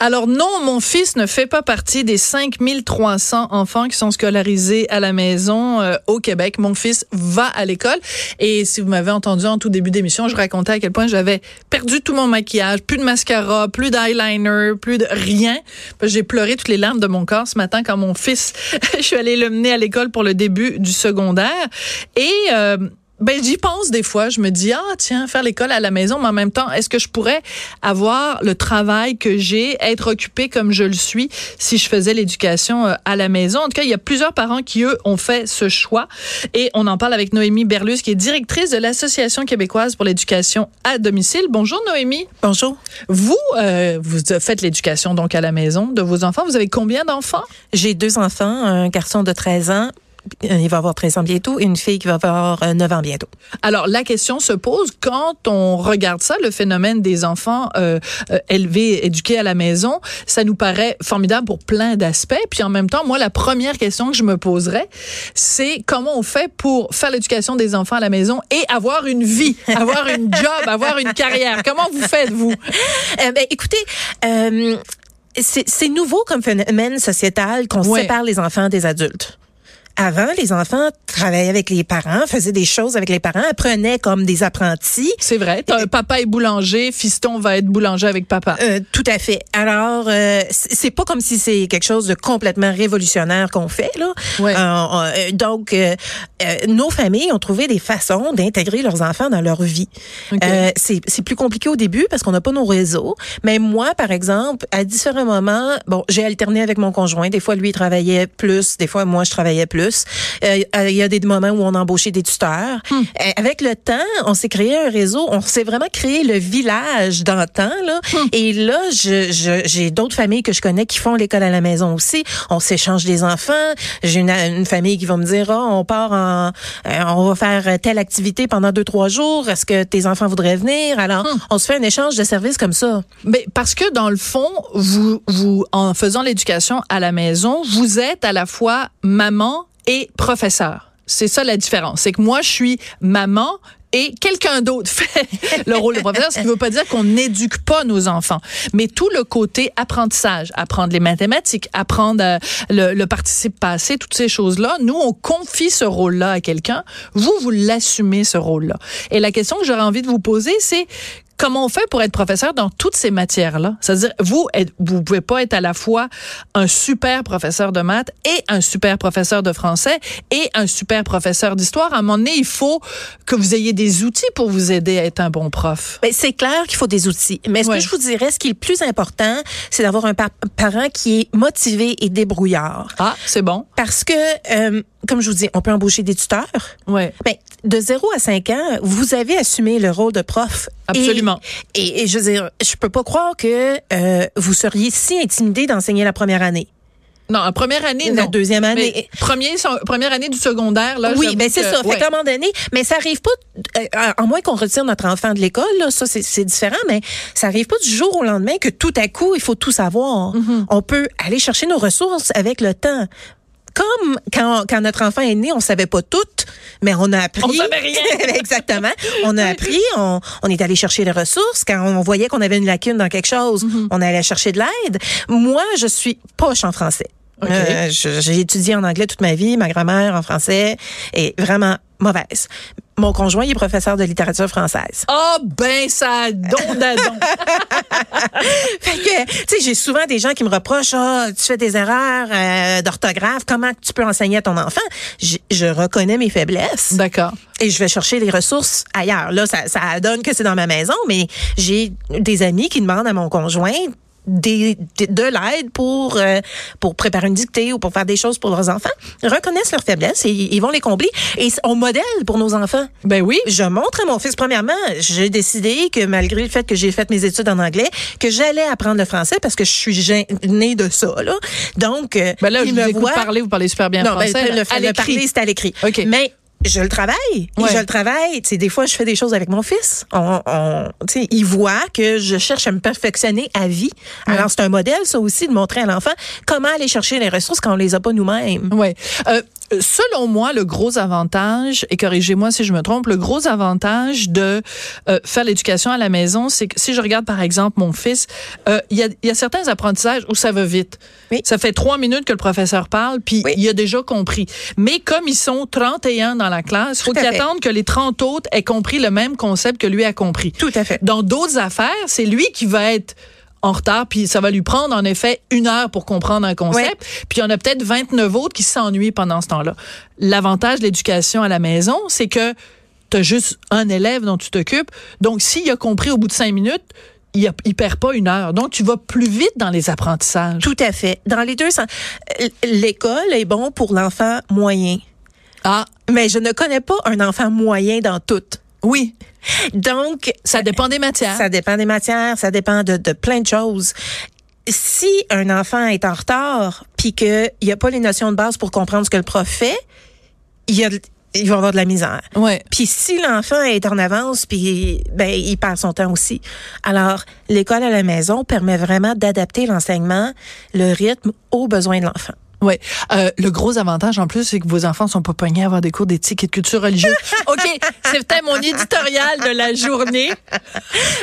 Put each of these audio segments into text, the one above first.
Alors non, mon fils ne fait pas partie des 5300 enfants qui sont scolarisés à la maison euh, au Québec. Mon fils va à l'école et si vous m'avez entendu en tout début d'émission, je racontais à quel point j'avais perdu tout mon maquillage, plus de mascara, plus d'eyeliner, plus de rien. J'ai pleuré toutes les larmes de mon corps ce matin quand mon fils, je suis allée le mener à l'école pour le début du secondaire et euh, ben j'y pense des fois. Je me dis ah tiens faire l'école à la maison, mais en même temps est-ce que je pourrais avoir le travail que j'ai, être occupé comme je le suis si je faisais l'éducation euh, à la maison? En tout cas, il y a plusieurs parents qui eux ont fait ce choix et on en parle avec Noémie Berlus qui est directrice de l'association québécoise pour l'éducation à domicile. Bonjour Noémie. Bonjour. Vous euh, vous faites l'éducation donc à la maison de vos enfants. Vous avez combien d'enfants? J'ai deux enfants, un garçon de 13 ans il va avoir 13 ans bientôt et une fille qui va avoir 9 euh, ans bientôt. Alors, la question se pose quand on regarde ça, le phénomène des enfants euh, élevés, éduqués à la maison, ça nous paraît formidable pour plein d'aspects. Puis en même temps, moi, la première question que je me poserais, c'est comment on fait pour faire l'éducation des enfants à la maison et avoir une vie, avoir une job, avoir une carrière? Comment vous faites, vous? ben, écoutez, c'est nouveau comme phénomène sociétal qu'on sépare les enfants des adultes avant, les enfants travaillaient avec les parents, faisaient des choses avec les parents, apprenaient comme des apprentis. C'est vrai. papa est boulanger, fiston va être boulanger avec papa. Euh, tout à fait. Alors, euh, c'est pas comme si c'est quelque chose de complètement révolutionnaire qu'on fait là. Ouais. Euh, donc, nos familles ont trouvé des façons d'intégrer leurs enfants dans leur vie. c'est plus compliqué au début parce qu'on n'a pas nos réseaux. Mais moi, par exemple, à différents moments, bon, j'ai alterné avec mon conjoint. Des fois, lui travaillait plus, des fois, moi, je travaillais plus. Euh, il y a des moments où on a embauché des tuteurs. Hmm. Euh, avec le temps, on s'est créé un réseau. On s'est vraiment créé le village d'antan. Là. Hmm. Et là, j'ai d'autres familles que je connais qui font l'école à la maison aussi. On s'échange des enfants. J'ai une, famille qui va me dire, oh, on part en, euh, on va faire telle activité pendant deux, trois jours. Est-ce que tes enfants voudraient venir? Alors, hmm. on se fait un échange de services comme ça. Mais parce que dans le fond, vous, vous, en faisant l'éducation à la maison, vous êtes à la fois maman et professeur. C'est ça la différence. C'est que moi, je suis maman, et quelqu'un d'autre fait le rôle de professeur, ce qui ne veut pas dire qu'on n'éduque pas nos enfants, mais tout le côté apprentissage, apprendre les mathématiques, apprendre euh, le, le, participe passé, toutes ces choses-là, nous, on confie ce rôle-là à quelqu'un, vous, vous l'assumez, ce rôle-là. Et la question que j'aurais envie de vous poser, c'est comment on fait pour être professeur dans toutes ces matières-là? C'est-à-dire, vous, êtes, vous pouvez pas être à la fois un super professeur de maths et un super professeur de français et un super professeur d'histoire. À un moment donné, il faut que vous ayez des outils pour vous aider à être un bon prof. Ben, c'est clair qu'il faut des outils. Mais ce que je vous dirais, ce qui est le plus important, c'est d'avoir un parent qui est motivé et débrouillard. Ah, c'est bon. Parce que, euh, comme je vous dis, on peut embaucher des tuteurs. Ouais. Mais de 0 à 5 ans, vous avez assumé le rôle de prof. Absolument. Et, et, je veux dire, je peux pas croire que euh, vous seriez si intimidé d'enseigner la première année. Non, en première année, la deuxième année. premier, première année du secondaire, là. Oui, ben c'est ça. Fait qu'à un moment donné, mais ça arrive pas, euh, en moins qu'on retire notre enfant de l'école, là, ça c'est différent, mais ça arrive pas du jour au lendemain que tout à coup, il faut tout savoir. Mm-hmm. On peut aller chercher nos ressources avec le temps comme quand, quand notre enfant est né, on savait pas tout, mais on a appris. On savait rien. Exactement. On a appris, on, on est allé chercher les ressources. Quand on voyait qu'on avait une lacune dans quelque chose, mm-hmm. on allait chercher de l'aide. Moi, je suis poche en français. Euh, j'ai étudié en anglais toute ma vie, ma grammaire en français est vraiment mauvaise. Mon conjoint il est professeur de littérature française. Oh ben ça donne fait que tu sais j'ai souvent des gens qui me reprochent ah tu fais des erreurs euh, d'orthographe comment tu peux enseigner à ton enfant? Je, je reconnais mes faiblesses. D'accord. Et je vais chercher les ressources ailleurs. Là ça ça donne que c'est dans ma maison mais j'ai des amis qui demandent à mon conjoint des, de l'aide pour euh, pour préparer une dictée ou pour faire des choses pour leurs enfants reconnaissent leurs faiblesses et ils vont les combler et on modèle pour nos enfants. Ben oui. Je montre à mon fils premièrement, j'ai décidé que malgré le fait que j'ai fait mes études en anglais, que j'allais apprendre le français parce que je suis née de ça là. Donc euh, ben là, je vous me écoute parler, vous parlez super bien non, ben, français. Ben, le, le, parler c'est à l'écrit. Okay. Mais je le travaille. Ouais. je le travaille. Tu sais, des fois, je fais des choses avec mon fils. On, on- il voit que je cherche à me perfectionner à vie. Alors, c'est un modèle, ça aussi, de montrer à l'enfant comment aller chercher les ressources quand on les a pas nous-mêmes. Ouais. Euh, selon moi, le gros avantage, et corrigez-moi si je me trompe, le gros avantage de euh, faire l'éducation à la maison, c'est que si je regarde par exemple mon fils, euh, il y, a, il y a certains apprentissages où ça va vite. Oui. Ça fait trois minutes que le professeur parle, puis Oui. il a déjà compris. Mais comme ils sont 31 dans la classe, faut Tout à qu'il fait. attende que les 30 autres aient compris le même concept que lui a compris. Tout à fait. Dans d'autres affaires, c'est lui qui va être en retard, puis ça va lui prendre en effet une heure pour comprendre un concept. Puis il y en a peut-être 29 autres qui s'ennuient pendant ce temps-là. L'avantage de l'éducation à la maison, c'est que tu as juste un élève dont tu t'occupes. Donc, s'il a compris au bout de cinq minutes, il, il perd pas une heure. Donc, tu vas plus vite dans les apprentissages. Tout à fait. Dans les deux sens. L'école est bon pour l'enfant moyen. Ah, Mais je ne connais pas un enfant moyen dans tout. Oui, Donc, ça dépend des matières. Ça dépend des matières, ça dépend de, de plein de choses. Si un enfant est en retard, puis qu'il n'y a pas les notions de base pour comprendre ce que le prof fait, il, y a, avoir de la misère. Ouais. Puis si l'enfant est en avance, puis ben il perd son temps aussi. Alors l'école à la maison permet vraiment d'adapter l'enseignement, le rythme aux besoins de l'enfant. Ouais. Euh, le gros avantage en plus, c'est que vos enfants sont pas pognés à avoir des cours d'éthique et de culture religieuse. OK, c'était mon éditorial de la journée.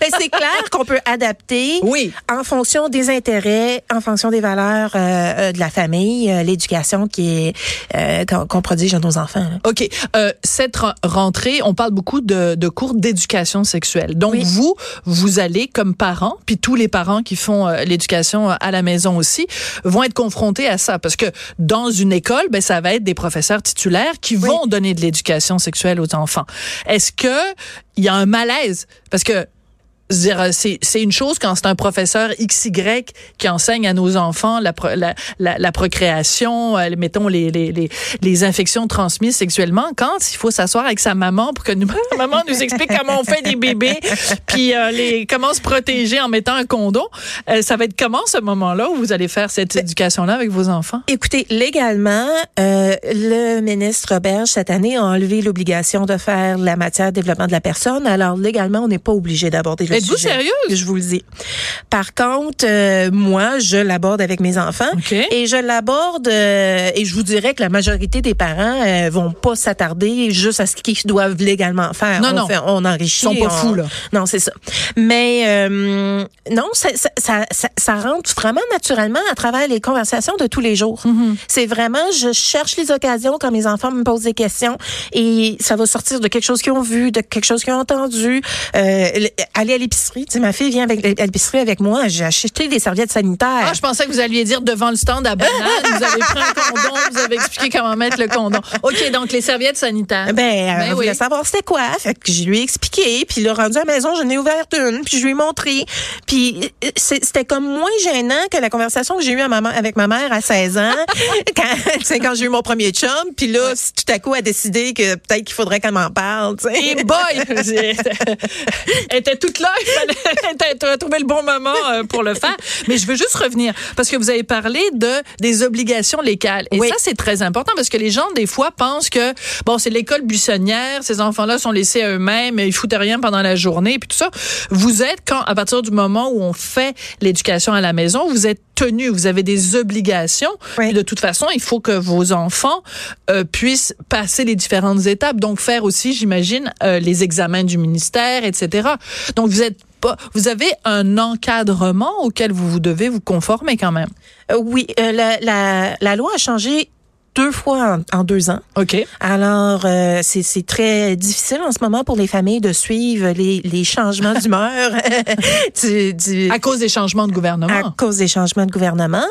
Ben, c'est clair qu'on peut adapter Oui. en fonction des intérêts, en fonction des valeurs euh, euh, de la famille, euh, l'éducation qui est euh, qu'on prodige à nos enfants. là. OK. Euh, cette ren- rentrée, on parle beaucoup de, de cours d'éducation sexuelle. Donc, Oui. vous, vous allez comme parents, puis tous les parents qui font l'éducation à la maison aussi, vont être confrontés à ça. Parce que dans une école, ben, ça va être des professeurs titulaires qui vont donner de l'éducation sexuelle aux enfants. Est-ce que il y a un malaise? Parce que c'est, c'est une chose quand c'est un professeur XY qui enseigne à nos enfants la, la, la, la procréation, euh, mettons les, les, les, les infections transmises sexuellement. Quand il faut s'asseoir avec sa maman pour que nous, maman nous explique comment on fait des bébés, puis euh, les, comment se protéger en mettant un condom, euh, ça va être comment ce moment-là où vous allez faire cette éducation-là avec vos enfants? Écoutez, légalement, euh, le ministre Berge, cette année, a enlevé l'obligation de faire la matière de développement de la personne. Alors, légalement, on n'est pas obligé d'aborder le Êtes-vous sujet. sérieuse? Je vous le dis. Par contre, euh, moi, je l'aborde avec mes enfants. OK. Et je l'aborde, euh, et je vous dirais que la majorité des parents euh, vont pas s'attarder juste à ce qu'ils doivent légalement faire. Non, on non. Fait, on enrichit. Ils sont pas on- fous, là. Non, c'est ça. Mais euh, non, ça, ça, ça, ça, rentre vraiment naturellement à travers les conversations de tous les jours. Mm-hmm. C'est vraiment, je cherche les occasions quand mes enfants me posent des questions et ça va sortir de quelque chose qu'ils ont vu, de quelque chose qu'ils ont entendu. Euh, aller à l'épicerie, tu sais, ma fille vient avec, à l'épicerie avec moi, j'ai acheté des serviettes sanitaires. Ah, je pensais que vous alliez dire devant le stand à banane, vous avez pris un condom, vous avez expliqué comment mettre le condom. OK, donc les serviettes sanitaires. Ben, elle Ben oui. voulait savoir c'était quoi. Fait que je lui ai expliqué. Puis là, rendu à la maison, j'en ai ouvert une. Puis je lui ai montré. Puis euh, c'était comme moins gênant que la conversation que j'ai eue à maman- avec ma mère à 16 ans. quand quand j'ai eu mon premier chum. Puis là, tout à coup, elle a décidé que peut-être qu'il faudrait qu'elle m'en parle. Et boy! Elle était toute là, il fallait a trouvé le bon moment euh, pour le faire. Mais je veux juste revenir, parce que vous avez parlé de des obligations légales. Et Oui. ça, c'est très important, parce que les gens, des fois, pensent que, bon, c'est l'école buissonnière, ces enfants-là sont laissés à eux-mêmes, ils foutent rien pendant la journée, puis tout ça. Vous êtes, quand, à partir du moment où on fait l'éducation à la maison, vous êtes tenu, vous avez des obligations. Oui. Puis de toute façon, il faut que vos enfants euh, puissent passer les différentes étapes. Donc faire aussi, j'imagine, euh, les examens du ministère, etc. Donc vous êtes pas, vous avez un encadrement auquel vous, vous devez vous conformer quand même. Euh, oui, euh, la, la, la loi a changé deux fois en, en deux ans. OK. Alors, euh, c'est c'est très difficile en ce moment pour les familles de suivre les, les changements d'humeur du, du, À cause des changements de à gouvernement. cause des changements de gouvernement.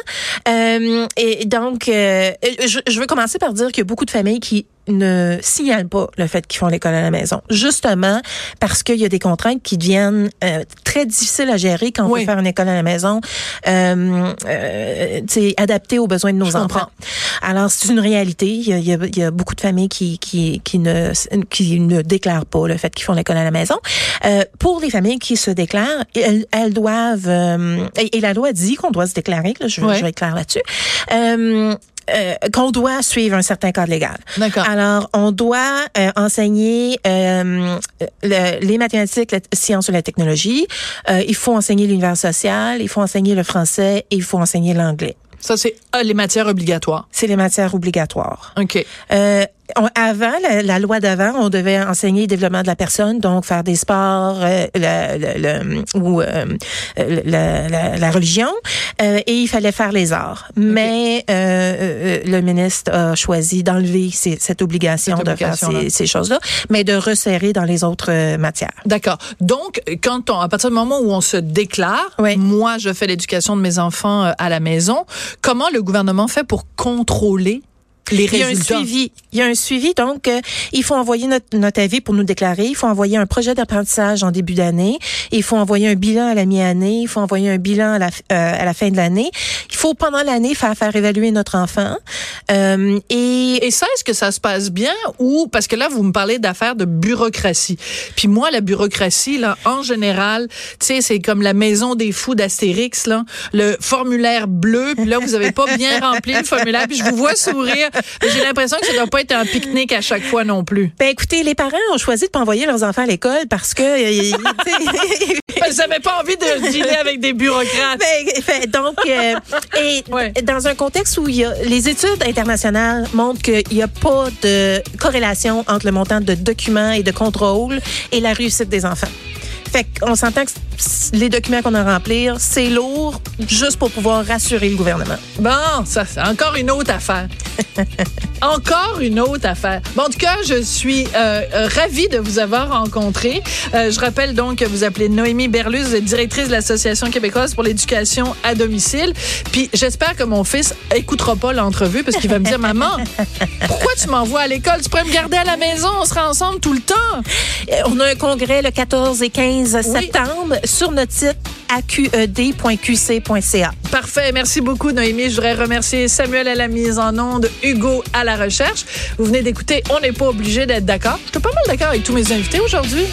Euh, et donc, euh, je, je veux commencer par dire qu'il y a beaucoup de familles qui ne signalent pas le fait qu'ils font l'école à la maison, justement parce qu'il y a des contraintes qui deviennent euh, très difficiles à gérer quand on Oui. veut faire une école à la maison, euh, euh, adaptée aux besoins de nos Je enfants. comprends. Alors, c'est une réalité. Il y a, il y a- il y a beaucoup de familles qui, qui, qui, ne, qui ne déclarent pas le fait qu'ils font l'école à la maison. Euh, pour les familles qui se déclarent, elles, elles doivent... euh, et, et la loi dit qu'on doit se déclarer. Là, je, Ouais. je vais être claire là-dessus. Euh, qu'on doit suivre un certain cadre légal. D'accord. Alors, on doit euh, enseigner euh, le- les mathématiques, la science et la technologie. Euh, il faut enseigner l'univers social, il faut enseigner le français et il faut enseigner l'anglais. Ça, c'est euh, les matières obligatoires. C'est les matières obligatoires. OK. Euh, on- avant, la, la loi d'avant, on devait enseigner le développement de la personne, donc faire des sports euh, le- ou euh, la, la- la religion, euh, et il fallait faire les arts. Mais euh, euh, le ministre a choisi d'enlever cette obligation Cette de faire ces, ces choses-là, mais de resserrer dans les autres euh, matières. D'accord. Donc, quand on, à partir du moment où on se déclare, Oui. moi, je fais l'éducation de mes enfants à la maison, comment le gouvernement fait pour contrôler les Il y a un suivi. Il y a un suivi, donc euh, il faut envoyer notre, notre avis pour nous déclarer. Il faut envoyer un projet d'apprentissage en début d'année. Il faut envoyer un bilan à la mi-année. Il faut envoyer un bilan à la, euh, à la fin de l'année. Il faut pendant l'année faire faire évaluer notre enfant. Euh, et Et ça, est-ce que ça se passe bien ou parce que là vous me parlez d'affaires de bureaucratie. Puis moi la bureaucratie là en général, tu sais c'est comme la maison des fous d'Astérix là, le formulaire bleu, puis là vous avez pas bien rempli le formulaire, puis je vous vois sourire. J'ai l'impression que ça doit pas être un pique-nique à chaque fois non plus. ben écoutez, les parents ont choisi de pas envoyer leurs enfants à l'école parce que euh, Ils n'avaient pas envie de dealer avec des bureaucrates. Ben, fait, donc, euh, et Ouais. dans un contexte où il y a, les études internationales montrent qu'il n'y a pas de corrélation entre le montant de documents et de contrôle et la réussite des enfants. Fait qu'on s'entend que les documents qu'on a à remplir, c'est lourd juste pour pouvoir rassurer le gouvernement. Bon, ça, c'est encore une autre affaire. encore une autre affaire. Bon, en tout cas, je suis euh, euh, ravie de vous avoir rencontré. Euh, je rappelle donc que vous appelez Noémie Berlus, vous êtes directrice de l'Association québécoise pour l'éducation à domicile. Puis j'espère que mon fils écoutera pas l'entrevue parce qu'il va me dire, maman, pourquoi tu m'envoies à l'école? Tu pourrais me garder à la maison, on sera ensemble tout le temps. On a un congrès le 14 et 15 septembre sur notre site aqed.qc.ca. Parfait. Merci beaucoup, Noémie. Je voudrais remercier Samuel à la mise en onde, Hugo à la recherche. Vous venez d'écouter On n'est pas obligé d'être d'accord. Je suis pas mal d'accord avec tous mes invités aujourd'hui.